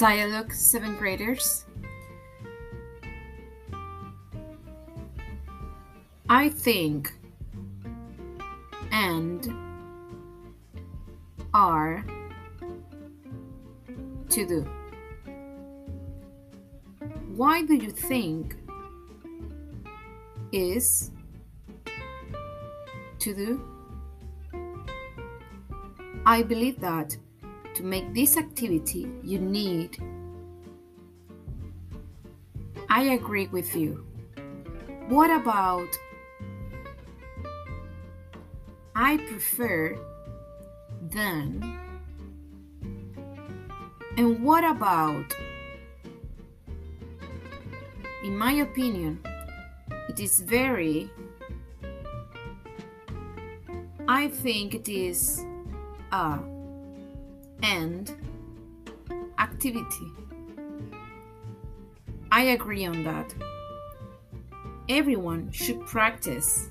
Dialogue 7th graders. I think and are to do. Why do you think is to do? I believe that to make this activity you need. I agree with you. What about I prefer than? And what about in my opinion, it is very I think it is a and activity. I agree on that. Everyone should practice